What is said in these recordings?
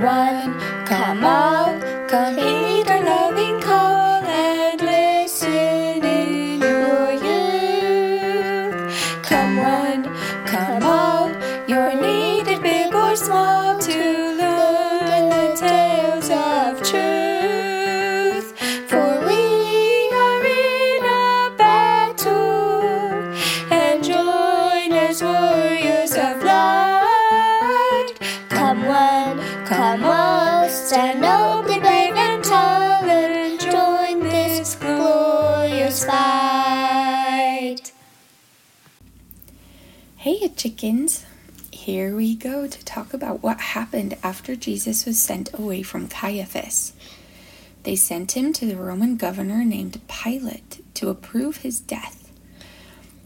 One, come all, come heed chickens! Here we go to talk about what happened after Jesus was sent away from Caiaphas. They sent him to the Roman governor named Pilate to approve his death.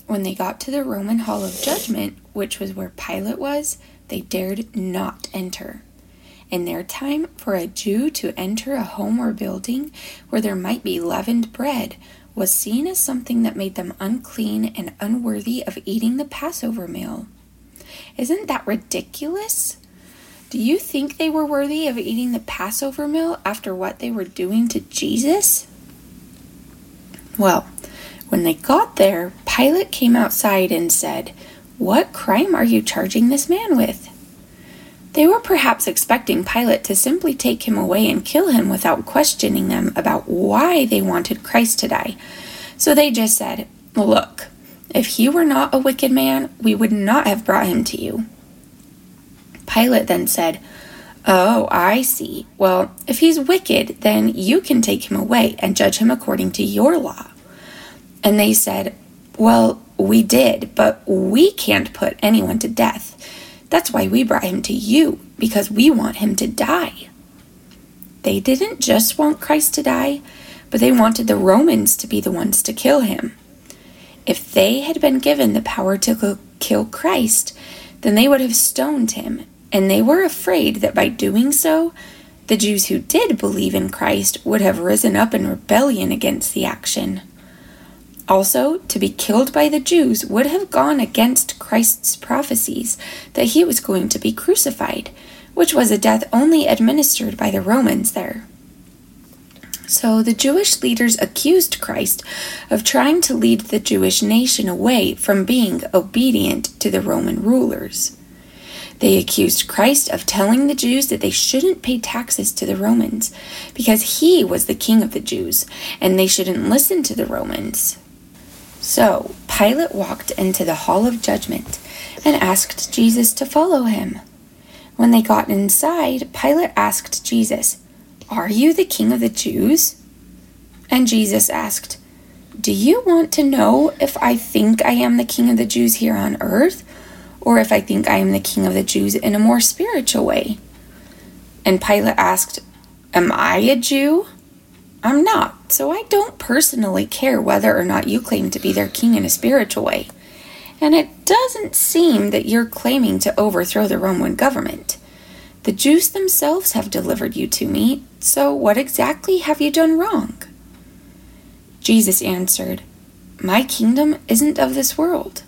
When they got to the Roman Hall of Judgment, which was where Pilate was, they dared not enter. In their time, for a Jew to enter a home or building where there might be leavened bread was seen as something that made them unclean and unworthy of eating the Passover meal. Isn't that ridiculous? Do you think they were worthy of eating the Passover meal after what they were doing to Jesus? Well, when they got there, Pilate came outside and said, What crime are you charging this man with? They were perhaps expecting Pilate to simply take him away and kill him without questioning them about why they wanted Christ to die. So they just said, Look, if he were not a wicked man, we would not have brought him to you. Pilate then said, Oh, I see. Well, if he's wicked, then you can take him away and judge him according to your law. And they said, Well, we did, but we can't put anyone to death. That's why we brought him to you, because we want him to die. They didn't just want Christ to die, but they wanted the Romans to be the ones to kill him. If they had been given the power to kill Christ, then they would have stoned him, and they were afraid that by doing so, the Jews who did believe in Christ would have risen up in rebellion against the action. Also, to be killed by the Jews would have gone against Christ's prophecies that he was going to be crucified, which was a death only administered by the Romans there. So the Jewish leaders accused Christ of trying to lead the Jewish nation away from being obedient to the Roman rulers. They accused Christ of telling the Jews that they shouldn't pay taxes to the Romans because he was the king of the Jews and they shouldn't listen to the Romans. So Pilate walked into the hall of judgment and asked Jesus to follow him. When they got inside, Pilate asked Jesus, Are you the king of the Jews? And Jesus asked, Do you want to know if I think I am the king of the Jews here on earth, or if I think I am the king of the Jews in a more spiritual way? And Pilate asked, Am I a Jew? I'm not, so I don't personally care whether or not you claim to be their king in a spiritual way. And it doesn't seem that you're claiming to overthrow the Roman government. The Jews themselves have delivered you to me, so what exactly have you done wrong? Jesus answered, My kingdom isn't of this world.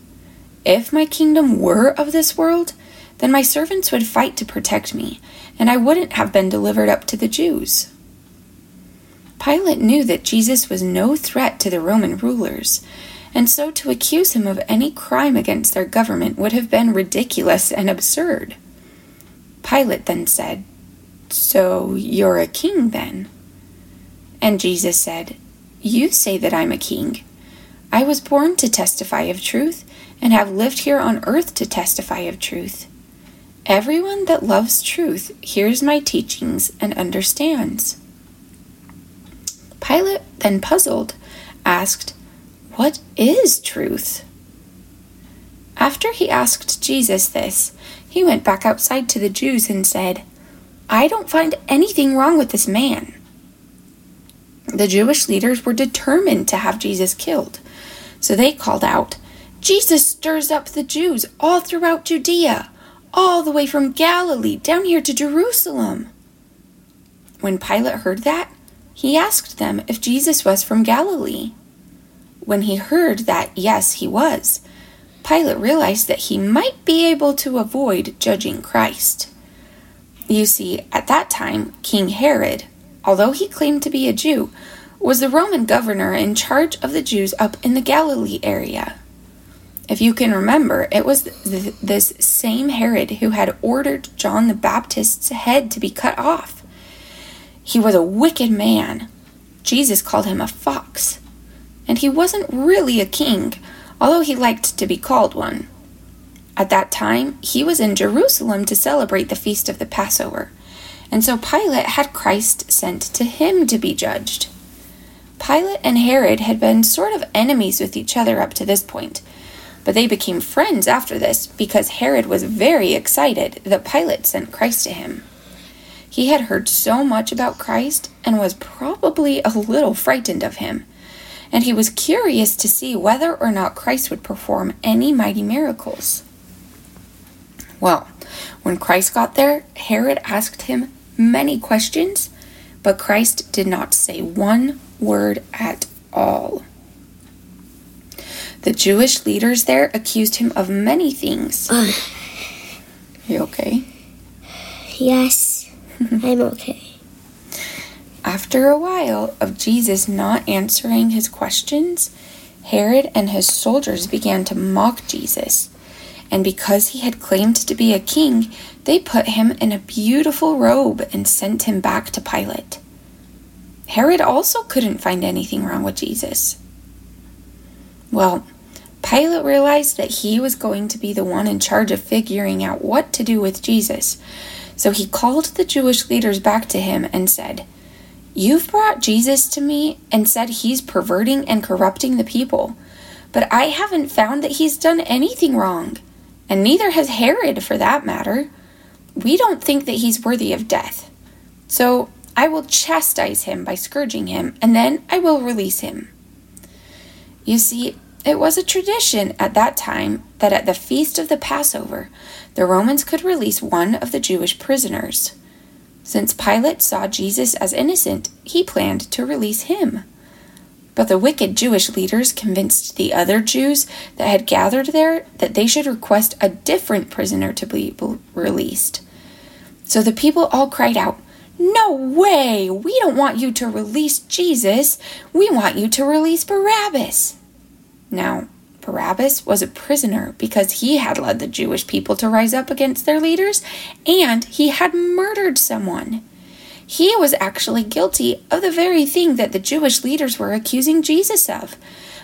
If my kingdom were of this world, then my servants would fight to protect me, and I wouldn't have been delivered up to the Jews. Pilate knew that Jesus was no threat to the Roman rulers, and so to accuse him of any crime against their government would have been ridiculous and absurd. Pilate then said, So you're a king then? And Jesus said, You say that I'm a king. I was born to testify of truth, and have lived here on earth to testify of truth. Everyone that loves truth hears my teachings and understands. Pilate, then puzzled, asked, What is truth? After he asked Jesus this, he went back outside to the Jews and said, I don't find anything wrong with this man. The Jewish leaders were determined to have Jesus killed, so they called out, Jesus stirs up the Jews all throughout Judea, all the way from Galilee down here to Jerusalem. When Pilate heard that, he asked them if Jesus was from Galilee. When he heard that, yes, he was, Pilate realized that he might be able to avoid judging Christ. You see, at that time, King Herod, although he claimed to be a Jew, was the Roman governor in charge of the Jews up in the Galilee area. If you can remember, it was th- this same Herod who had ordered John the Baptist's head to be cut off. He was a wicked man. Jesus called him a fox. And he wasn't really a king, although he liked to be called one. At that time, he was in Jerusalem to celebrate the feast of the Passover, and so Pilate had Christ sent to him to be judged. Pilate and Herod had been sort of enemies with each other up to this point but they became friends after this because Herod was very excited that Pilate sent Christ to him. He had heard so much about Christ and was probably a little frightened of him, and he was curious to see whether or not Christ would perform any mighty miracles. Well, when Christ got there, Herod asked him many questions, but Christ did not say one word at all. The Jewish leaders there accused him of many things. Uh, you okay? Yes, I'm okay. After a while of Jesus not answering his questions, Herod and his soldiers began to mock Jesus. And because he had claimed to be a king, they put him in a beautiful robe and sent him back to Pilate. Herod also couldn't find anything wrong with Jesus. Well, Pilate realized that he was going to be the one in charge of figuring out what to do with Jesus. So he called the Jewish leaders back to him and said, You've brought Jesus to me and said he's perverting and corrupting the people, but I haven't found that he's done anything wrong, and neither has Herod for that matter. We don't think that he's worthy of death. So I will chastise him by scourging him, and then I will release him. You see, it was a tradition at that time that at the feast of the Passover, the Romans could release one of the Jewish prisoners. Since Pilate saw Jesus as innocent, he planned to release him. But the wicked Jewish leaders convinced the other Jews that had gathered there that they should request a different prisoner to be released. So the people all cried out, No way! We don't want you to release Jesus. We want you to release Barabbas. Now, Barabbas was a prisoner because he had led the Jewish people to rise up against their leaders and he had murdered someone. He was actually guilty of the very thing that the Jewish leaders were accusing Jesus of,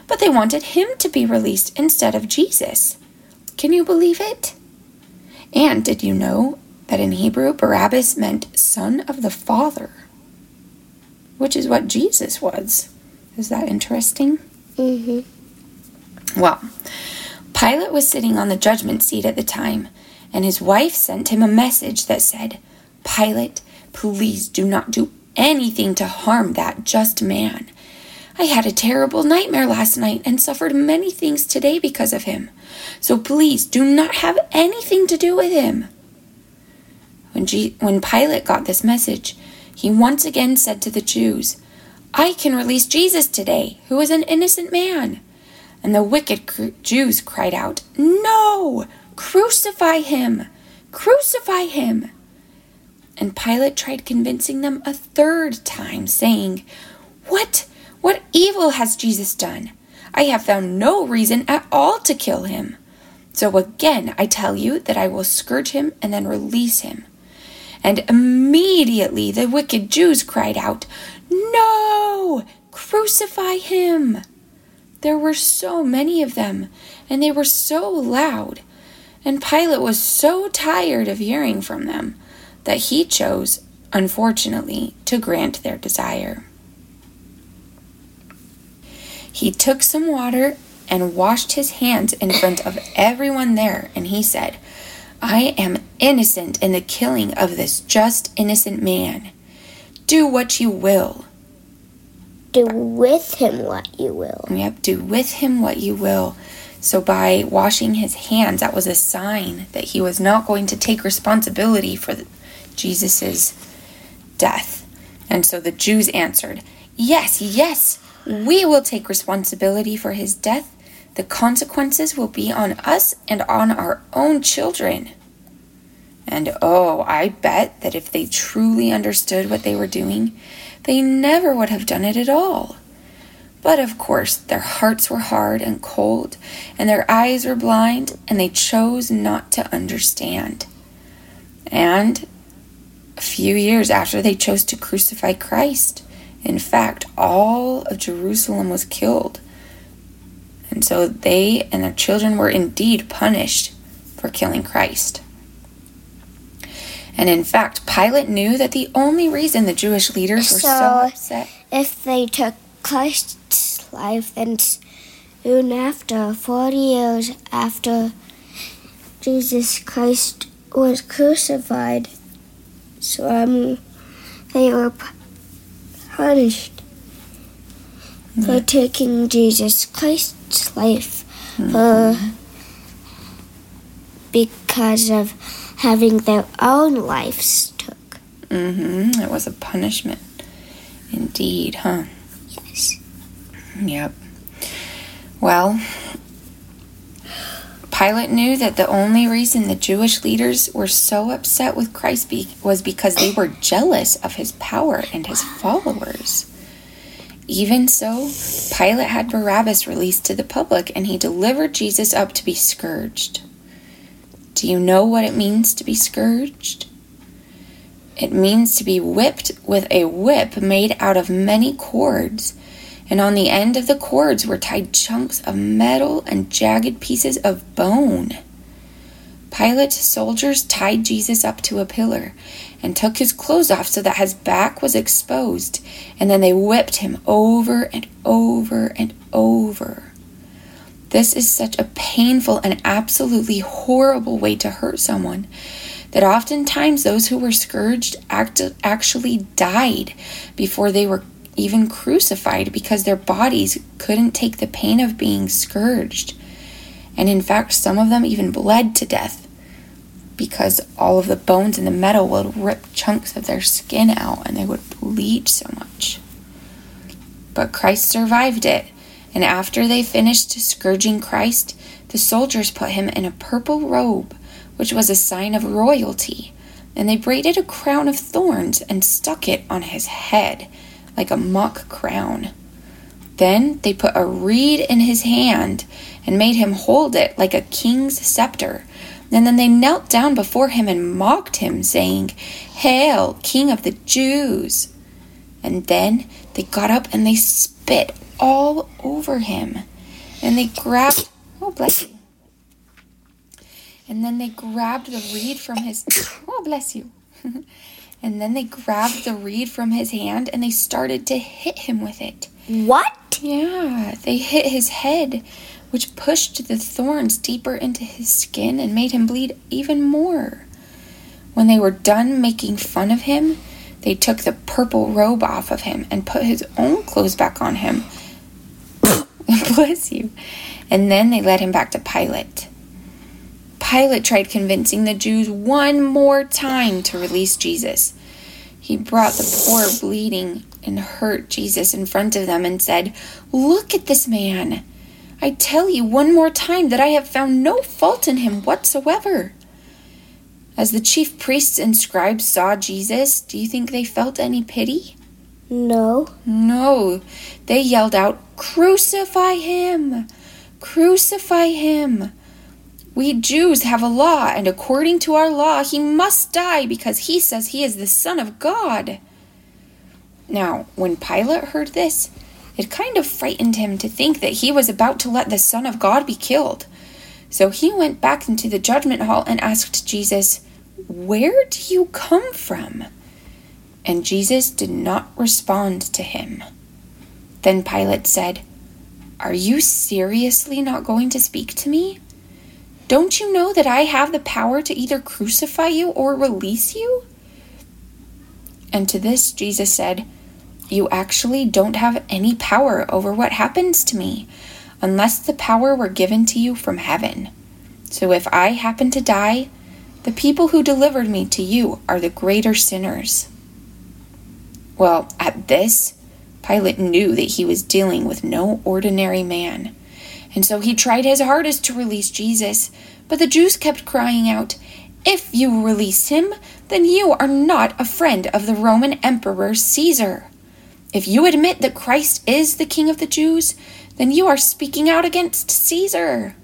but they wanted him to be released instead of Jesus. Can you believe it? And did you know that in Hebrew, Barabbas meant son of the Father? Which is what Jesus was. Is that interesting? Mm-hmm. Well, Pilate was sitting on the judgment seat at the time, and his wife sent him a message that said, Pilate, please do not do anything to harm that just man. I had a terrible nightmare last night and suffered many things today because of him. So please do not have anything to do with him. When, G- when Pilate got this message, he once again said to the Jews, I can release Jesus today, who is an innocent man. And the wicked Jews cried out, No! Crucify him! Crucify him! And Pilate tried convincing them a third time, saying, What? What evil has Jesus done? I have found no reason at all to kill him. So again I tell you that I will scourge him and then release him. And immediately the wicked Jews cried out, No! Crucify him! There were so many of them, and they were so loud, and Pilate was so tired of hearing from them that he chose, unfortunately, to grant their desire. He took some water and washed his hands in front of everyone there, and he said, I am innocent in the killing of this just innocent man. Do what you will do with him what you will. Yep, do with him what you will. So, by washing his hands, that was a sign that he was not going to take responsibility for Jesus' death. And so the Jews answered, Yes, yes, we will take responsibility for his death. The consequences will be on us and on our own children. And oh, I bet that if they truly understood what they were doing, they never would have done it at all. But of course, their hearts were hard and cold, and their eyes were blind, and they chose not to understand. And a few years after they chose to crucify Christ, in fact, all of Jerusalem was killed. And so they and their children were indeed punished for killing Christ. And in fact, Pilate knew that the only reason the Jewish leaders were so, so upset. If they took Christ's life, then soon after, 40 years after Jesus Christ was crucified, so um, they were punished for taking Jesus Christ's life mm-hmm. for because of having their own lives took. Mm-hmm. It was a punishment. Indeed, huh? Yes. Yep. Well, Pilate knew that the only reason the Jewish leaders were so upset with Christ be- was because they were jealous of his power and his followers. Even so, Pilate had Barabbas released to the public and he delivered Jesus up to be scourged. Do you know what it means to be scourged? It means to be whipped with a whip made out of many cords, and on the end of the cords were tied chunks of metal and jagged pieces of bone. Pilate's soldiers tied Jesus up to a pillar and took his clothes off so that his back was exposed, and then they whipped him over and over and over. This is such a painful and absolutely horrible way to hurt someone that oftentimes those who were scourged act- actually died before they were even crucified because their bodies couldn't take the pain of being scourged. And in fact, some of them even bled to death because all of the bones and the metal would rip chunks of their skin out and they would bleed so much. But Christ survived it and after they finished scourging Christ, the soldiers put him in a purple robe, which was a sign of royalty, and they braided a crown of thorns and stuck it on his head like a mock crown. Then they put a reed in his hand and made him hold it like a king's scepter. And then they knelt down before him and mocked him, saying, Hail, King of the Jews! And then they got up and they spit all over him. And they grabbed, oh, bless you. And then they grabbed the reed from his, oh, bless you. and then they grabbed the reed from his hand and they started to hit him with it. What? Yeah, they hit his head, which pushed the thorns deeper into his skin and made him bleed even more. When they were done making fun of him, they took the purple robe off of him and put his own clothes back on him Bless you. And then they led him back to Pilate. Pilate tried convincing the Jews one more time to release Jesus. He brought the poor, bleeding, and hurt Jesus in front of them and said, Look at this man. I tell you one more time that I have found no fault in him whatsoever. As the chief priests and scribes saw Jesus, do you think they felt any pity? No. No. They yelled out, Crucify him! Crucify him! We Jews have a law, and according to our law, he must die because he says he is the Son of God. Now, when Pilate heard this, it kind of frightened him to think that he was about to let the Son of God be killed. So he went back into the judgment hall and asked Jesus, Where do you come from? And Jesus did not respond to him. Then Pilate said, Are you seriously not going to speak to me? Don't you know that I have the power to either crucify you or release you? And to this, Jesus said, You actually don't have any power over what happens to me, unless the power were given to you from heaven. So if I happen to die, the people who delivered me to you are the greater sinners. Well, at this, Pilate knew that he was dealing with no ordinary man. And so he tried his hardest to release Jesus, but the Jews kept crying out, If you release him, then you are not a friend of the Roman Emperor Caesar. If you admit that Christ is the King of the Jews, then you are speaking out against Caesar.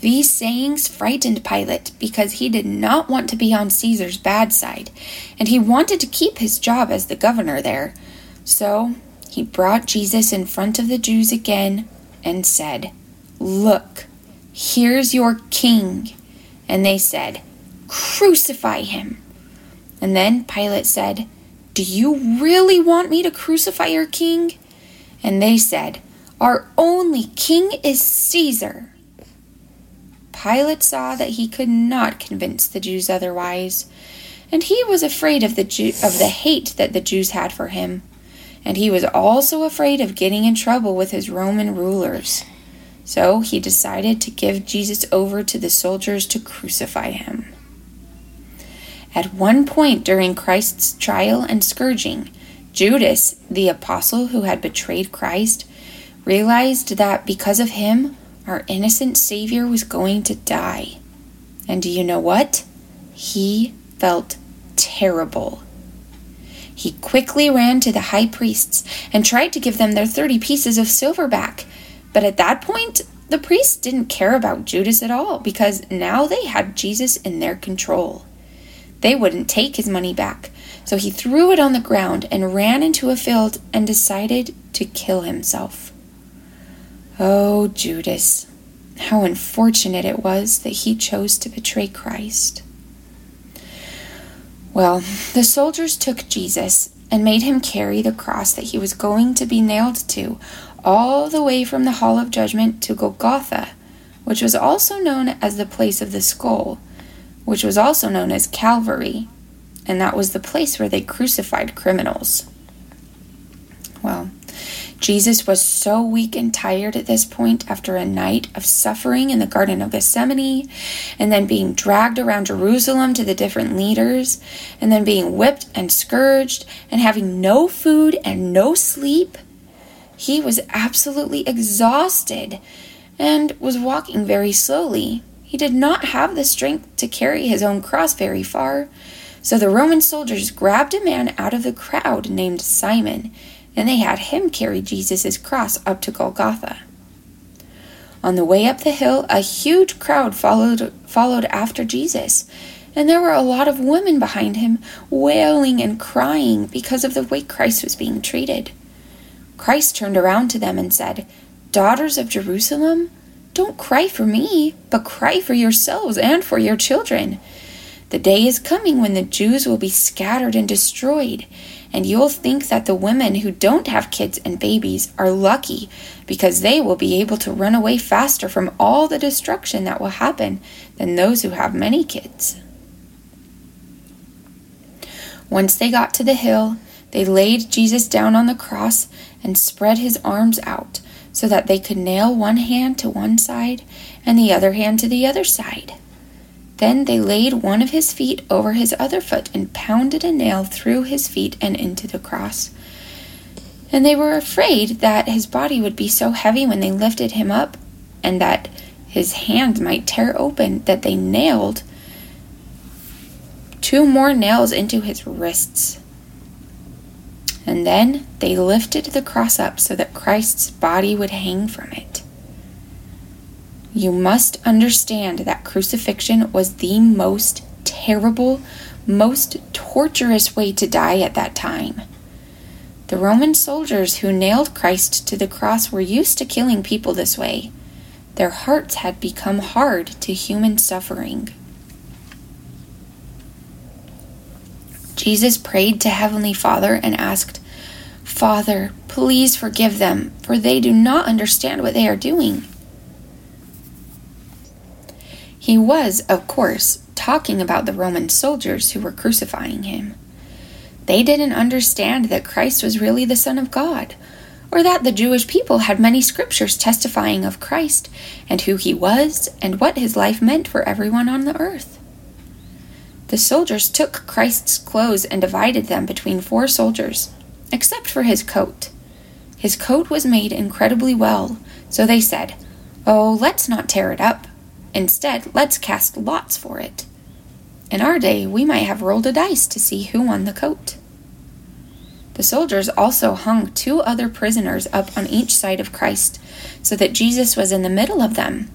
These sayings frightened Pilate because he did not want to be on Caesar's bad side, and he wanted to keep his job as the governor there. So he brought Jesus in front of the Jews again and said, Look, here's your king. And they said, Crucify him. And then Pilate said, Do you really want me to crucify your king? And they said, Our only king is Caesar. Pilate saw that he could not convince the Jews otherwise, and he was afraid of the Jew- of the hate that the Jews had for him, and he was also afraid of getting in trouble with his Roman rulers. So he decided to give Jesus over to the soldiers to crucify him. At one point during Christ's trial and scourging, Judas, the apostle who had betrayed Christ, realized that because of him, our innocent Savior was going to die. And do you know what? He felt terrible. He quickly ran to the high priests and tried to give them their 30 pieces of silver back. But at that point, the priests didn't care about Judas at all because now they had Jesus in their control. They wouldn't take his money back, so he threw it on the ground and ran into a field and decided to kill himself. Oh, Judas, how unfortunate it was that he chose to betray Christ. Well, the soldiers took Jesus and made him carry the cross that he was going to be nailed to all the way from the Hall of Judgment to Golgotha, which was also known as the place of the skull, which was also known as Calvary, and that was the place where they crucified criminals. Well, Jesus was so weak and tired at this point after a night of suffering in the Garden of Gethsemane, and then being dragged around Jerusalem to the different leaders, and then being whipped and scourged, and having no food and no sleep. He was absolutely exhausted and was walking very slowly. He did not have the strength to carry his own cross very far. So the Roman soldiers grabbed a man out of the crowd named Simon and they had him carry Jesus' cross up to Golgotha. On the way up the hill, a huge crowd followed, followed after Jesus, and there were a lot of women behind him, wailing and crying because of the way Christ was being treated. Christ turned around to them and said, Daughters of Jerusalem, don't cry for me, but cry for yourselves and for your children. The day is coming when the Jews will be scattered and destroyed and you'll think that the women who don't have kids and babies are lucky because they will be able to run away faster from all the destruction that will happen than those who have many kids. Once they got to the hill, they laid Jesus down on the cross and spread his arms out so that they could nail one hand to one side and the other hand to the other side. Then they laid one of his feet over his other foot and pounded a nail through his feet and into the cross. And they were afraid that his body would be so heavy when they lifted him up and that his hands might tear open that they nailed two more nails into his wrists. And then they lifted the cross up so that Christ's body would hang from it. You must understand that crucifixion was the most terrible, most torturous way to die at that time. The Roman soldiers who nailed Christ to the cross were used to killing people this way. Their hearts had become hard to human suffering. Jesus prayed to Heavenly Father and asked, Father, please forgive them, for they do not understand what they are doing. He was, of course, talking about the Roman soldiers who were crucifying him. They didn't understand that Christ was really the Son of God, or that the Jewish people had many scriptures testifying of Christ and who he was and what his life meant for everyone on the earth. The soldiers took Christ's clothes and divided them between four soldiers, except for his coat. His coat was made incredibly well, so they said, Oh, let's not tear it up. Instead, let's cast lots for it. In our day, we might have rolled a dice to see who won the coat. The soldiers also hung two other prisoners up on each side of Christ, so that Jesus was in the middle of them.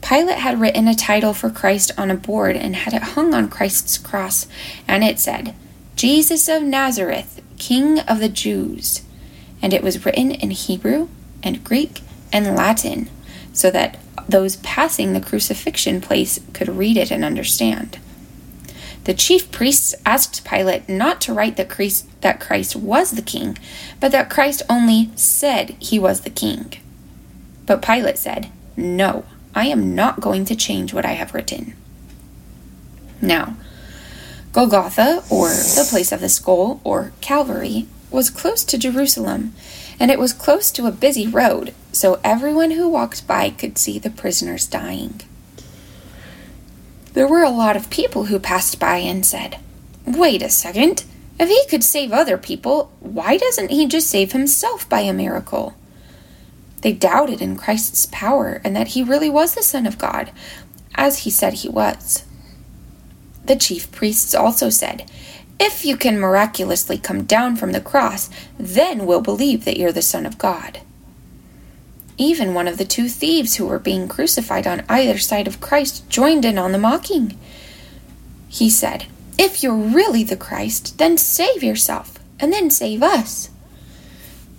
Pilate had written a title for Christ on a board and had it hung on Christ's cross, and it said, Jesus of Nazareth, King of the Jews. And it was written in Hebrew and Greek and Latin, so that those passing the crucifixion place could read it and understand. The chief priests asked Pilate not to write that Christ, that Christ was the king, but that Christ only said he was the king. But Pilate said, No. I am not going to change what I have written. Now, Golgotha, or the place of the skull, or Calvary, was close to Jerusalem, and it was close to a busy road, so everyone who walked by could see the prisoners dying. There were a lot of people who passed by and said, Wait a second. If he could save other people, why doesn't he just save himself by a miracle? They doubted in Christ's power and that he really was the Son of God, as he said he was. The chief priests also said, If you can miraculously come down from the cross, then we'll believe that you're the Son of God. Even one of the two thieves who were being crucified on either side of Christ joined in on the mocking. He said, If you're really the Christ, then save yourself, and then save us.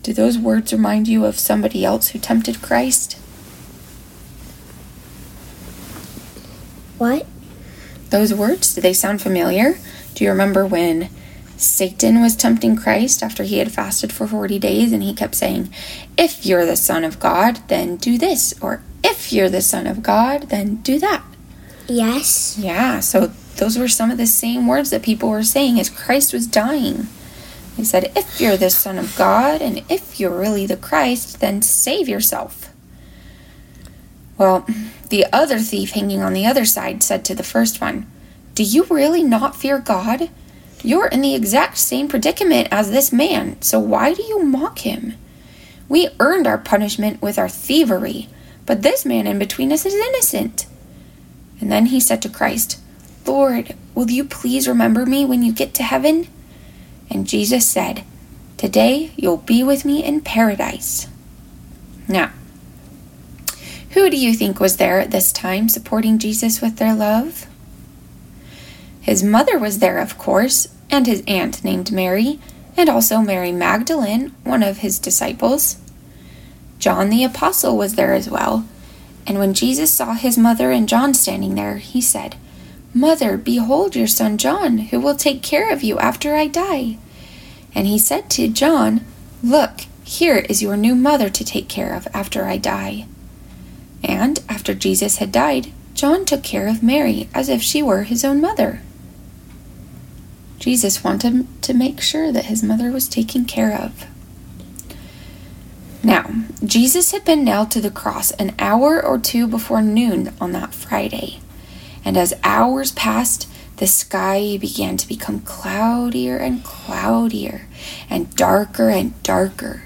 Do those words remind you of somebody else who tempted Christ? What? Those words, do they sound familiar? Do you remember when Satan was tempting Christ after he had fasted for 40 days and he kept saying, If you're the Son of God, then do this, or if you're the Son of God, then do that? Yes. Yeah, so those were some of the same words that people were saying as Christ was dying. He said, If you're the Son of God and if you're really the Christ, then save yourself. Well, the other thief hanging on the other side said to the first one, Do you really not fear God? You're in the exact same predicament as this man, so why do you mock him? We earned our punishment with our thievery, but this man in between us is innocent. And then he said to Christ, Lord, will you please remember me when you get to heaven? And Jesus said, Today you'll be with me in paradise. Now, who do you think was there at this time supporting Jesus with their love? His mother was there, of course, and his aunt named Mary, and also Mary Magdalene, one of his disciples. John the Apostle was there as well. And when Jesus saw his mother and John standing there, he said, Mother, behold your son John, who will take care of you after I die. And he said to John, Look, here is your new mother to take care of after I die. And after Jesus had died, John took care of Mary as if she were his own mother. Jesus wanted to make sure that his mother was taken care of. Now, Jesus had been nailed to the cross an hour or two before noon on that Friday. And as hours passed, the sky began to become cloudier and cloudier and darker and darker.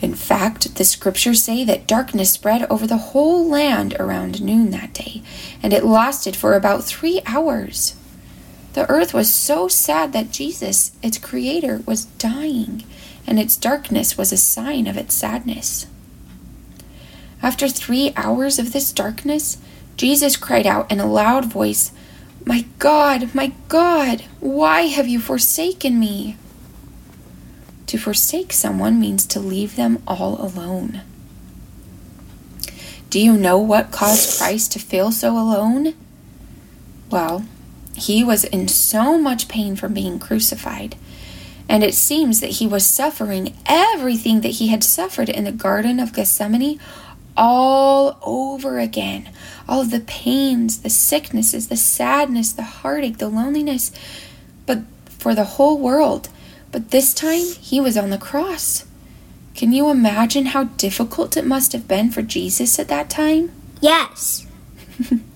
In fact, the scriptures say that darkness spread over the whole land around noon that day, and it lasted for about three hours. The earth was so sad that Jesus, its creator, was dying, and its darkness was a sign of its sadness. After three hours of this darkness, Jesus cried out in a loud voice, My God, my God, why have you forsaken me? To forsake someone means to leave them all alone. Do you know what caused Christ to feel so alone? Well, he was in so much pain from being crucified, and it seems that he was suffering everything that he had suffered in the Garden of Gethsemane all over again. All of the pains, the sicknesses, the sadness, the heartache, the loneliness, but for the whole world. But this time, he was on the cross. Can you imagine how difficult it must have been for Jesus at that time? Yes.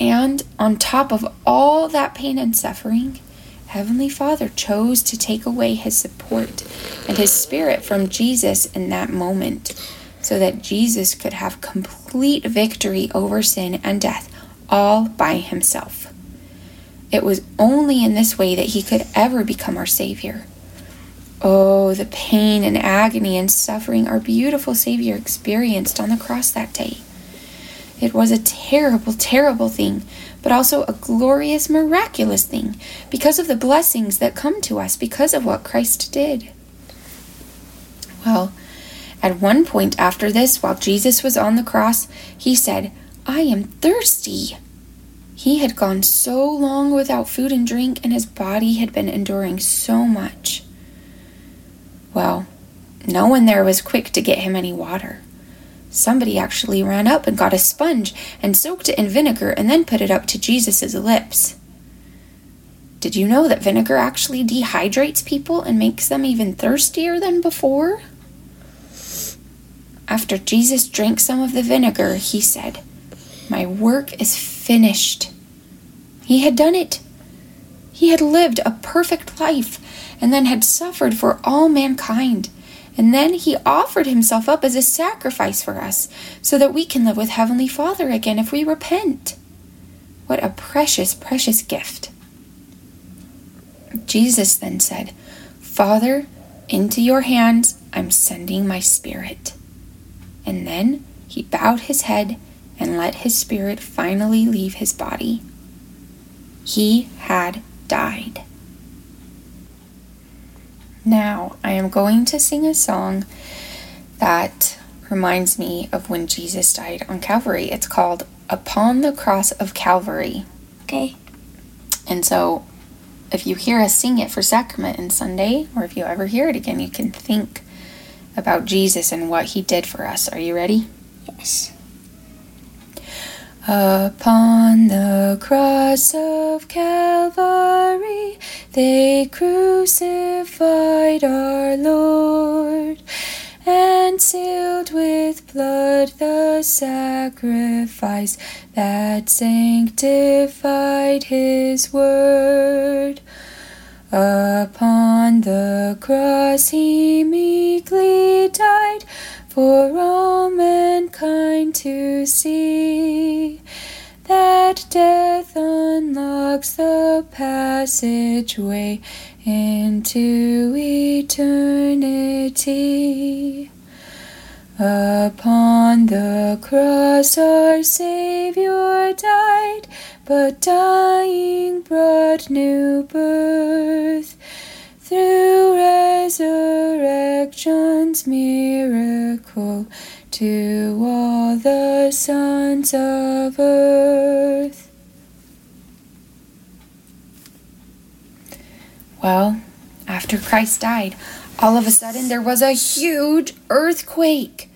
and on top of all that pain and suffering, Heavenly Father chose to take away his support and his spirit from Jesus in that moment so that Jesus could have complete victory over sin and death all by himself. It was only in this way that he could ever become our Savior. Oh, the pain and agony and suffering our beautiful Savior experienced on the cross that day. It was a terrible, terrible thing, but also a glorious, miraculous thing because of the blessings that come to us because of what Christ did. Well, at one point after this, while Jesus was on the cross, he said, I am thirsty. He had gone so long without food and drink, and his body had been enduring so much. Well, no one there was quick to get him any water. Somebody actually ran up and got a sponge and soaked it in vinegar and then put it up to Jesus' lips. Did you know that vinegar actually dehydrates people and makes them even thirstier than before? After Jesus drank some of the vinegar, he said, My work is finished. He had done it. He had lived a perfect life and then had suffered for all mankind. And then he offered himself up as a sacrifice for us so that we can live with Heavenly Father again if we repent. What a precious, precious gift. Jesus then said, Father, into your hands I'm sending my spirit. And then he bowed his head and let his spirit finally leave his body. He had died. Now, I am going to sing a song that reminds me of when Jesus died on Calvary. It's called Upon the Cross of Calvary. Okay. And so, if you hear us sing it for Sacrament and Sunday, or if you ever hear it again, you can think about Jesus and what he did for us. Are you ready? Yes. Upon the cross of Calvary, they crucified our Lord and sealed with blood the sacrifice that sanctified his word. Upon the cross he meekly died for all mankind to see that death unlocks the passageway into eternity. Upon the cross our Savior died, but dying brought new birth through resurrection's miracle to all the sons of earth. Well, after Christ died, all of a sudden there was a huge earthquake.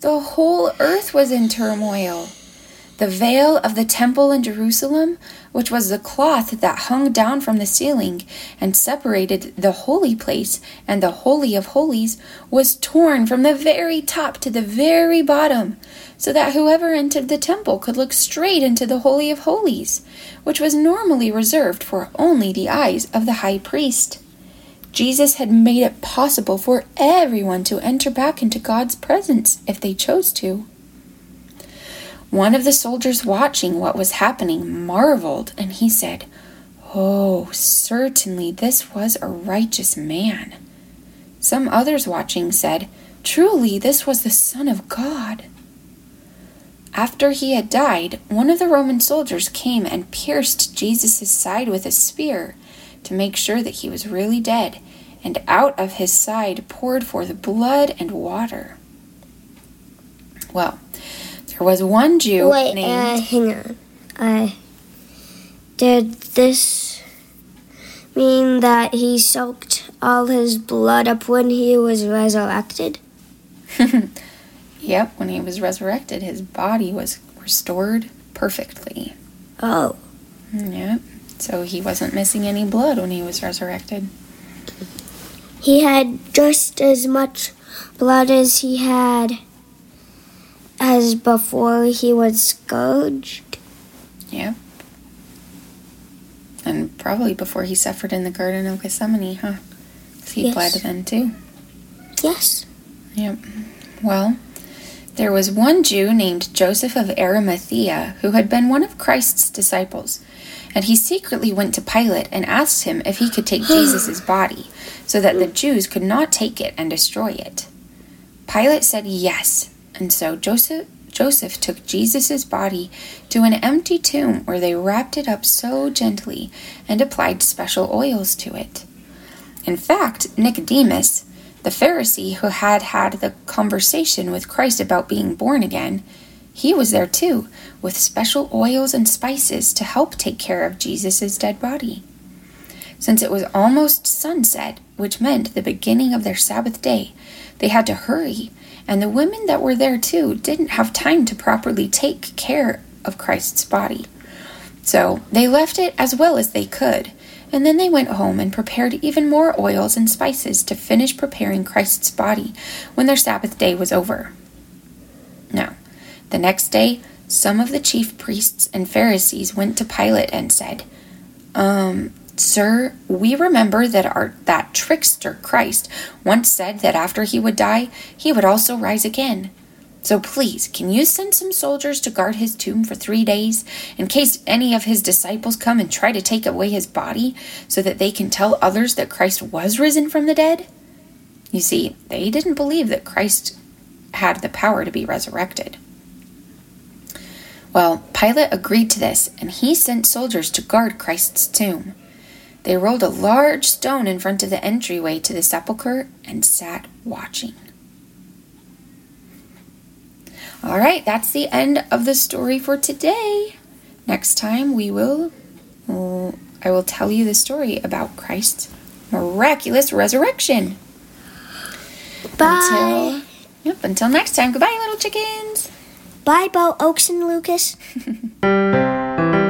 The whole earth was in turmoil. The veil of the temple in Jerusalem, which was the cloth that hung down from the ceiling and separated the holy place and the Holy of Holies, was torn from the very top to the very bottom, so that whoever entered the temple could look straight into the Holy of Holies, which was normally reserved for only the eyes of the high priest. Jesus had made it possible for everyone to enter back into God's presence if they chose to. One of the soldiers watching what was happening marveled, and he said, Oh, certainly this was a righteous man. Some others watching said, Truly this was the Son of God. After he had died, one of the Roman soldiers came and pierced Jesus' side with a spear to make sure that he was really dead, and out of his side poured forth blood and water. Well, there was one Jew Wait, named. uh, hang on. Uh, did this mean that he soaked all his blood up when he was resurrected? yep, when he was resurrected, his body was restored perfectly. Oh. Yep. So he wasn't missing any blood when he was resurrected. He had just as much blood as he had as before he was scourged. Yeah. And probably before he suffered in the Garden of Gethsemane, huh? He Yes. bled then too. Yes. Yep. Well, There was one Jew named Joseph of Arimathea who had been one of Christ's disciples, and he secretly went to Pilate and asked him if he could take Jesus' body, so that the Jews could not take it and destroy it. Pilate said yes, and so Joseph Joseph took Jesus' body to an empty tomb where they wrapped it up so gently and applied special oils to it. In fact, Nicodemus, the Pharisee who had had the conversation with Christ about being born again, he was there too, with special oils and spices to help take care of Jesus' dead body. Since it was almost sunset, which meant the beginning of their Sabbath day, they had to hurry, and the women that were there too didn't have time to properly take care of Christ's body. So they left it as well as they could, and then they went home and prepared even more oils and spices to finish preparing Christ's body when their Sabbath day was over. Now, the next day, some of the chief priests and Pharisees went to Pilate and said, Um, Sir, we remember that our that trickster Christ once said that after he would die, he would also rise again. So please, can you send some soldiers to guard his tomb for three days, in case any of his disciples come and try to take away his body, so that they can tell others that Christ was risen from the dead? You see, they didn't believe that Christ had the power to be resurrected. Well, Pilate agreed to this, and he sent soldiers to guard Christ's tomb. They rolled a large stone in front of the entryway to the sepulchre and sat watching. All right, that's the end of the story for today. Next time we will I will tell you the story about Christ's miraculous resurrection. Bye. Until, yep, until next time. Goodbye, little chickens. Bye, Bo Oaks and Lucas.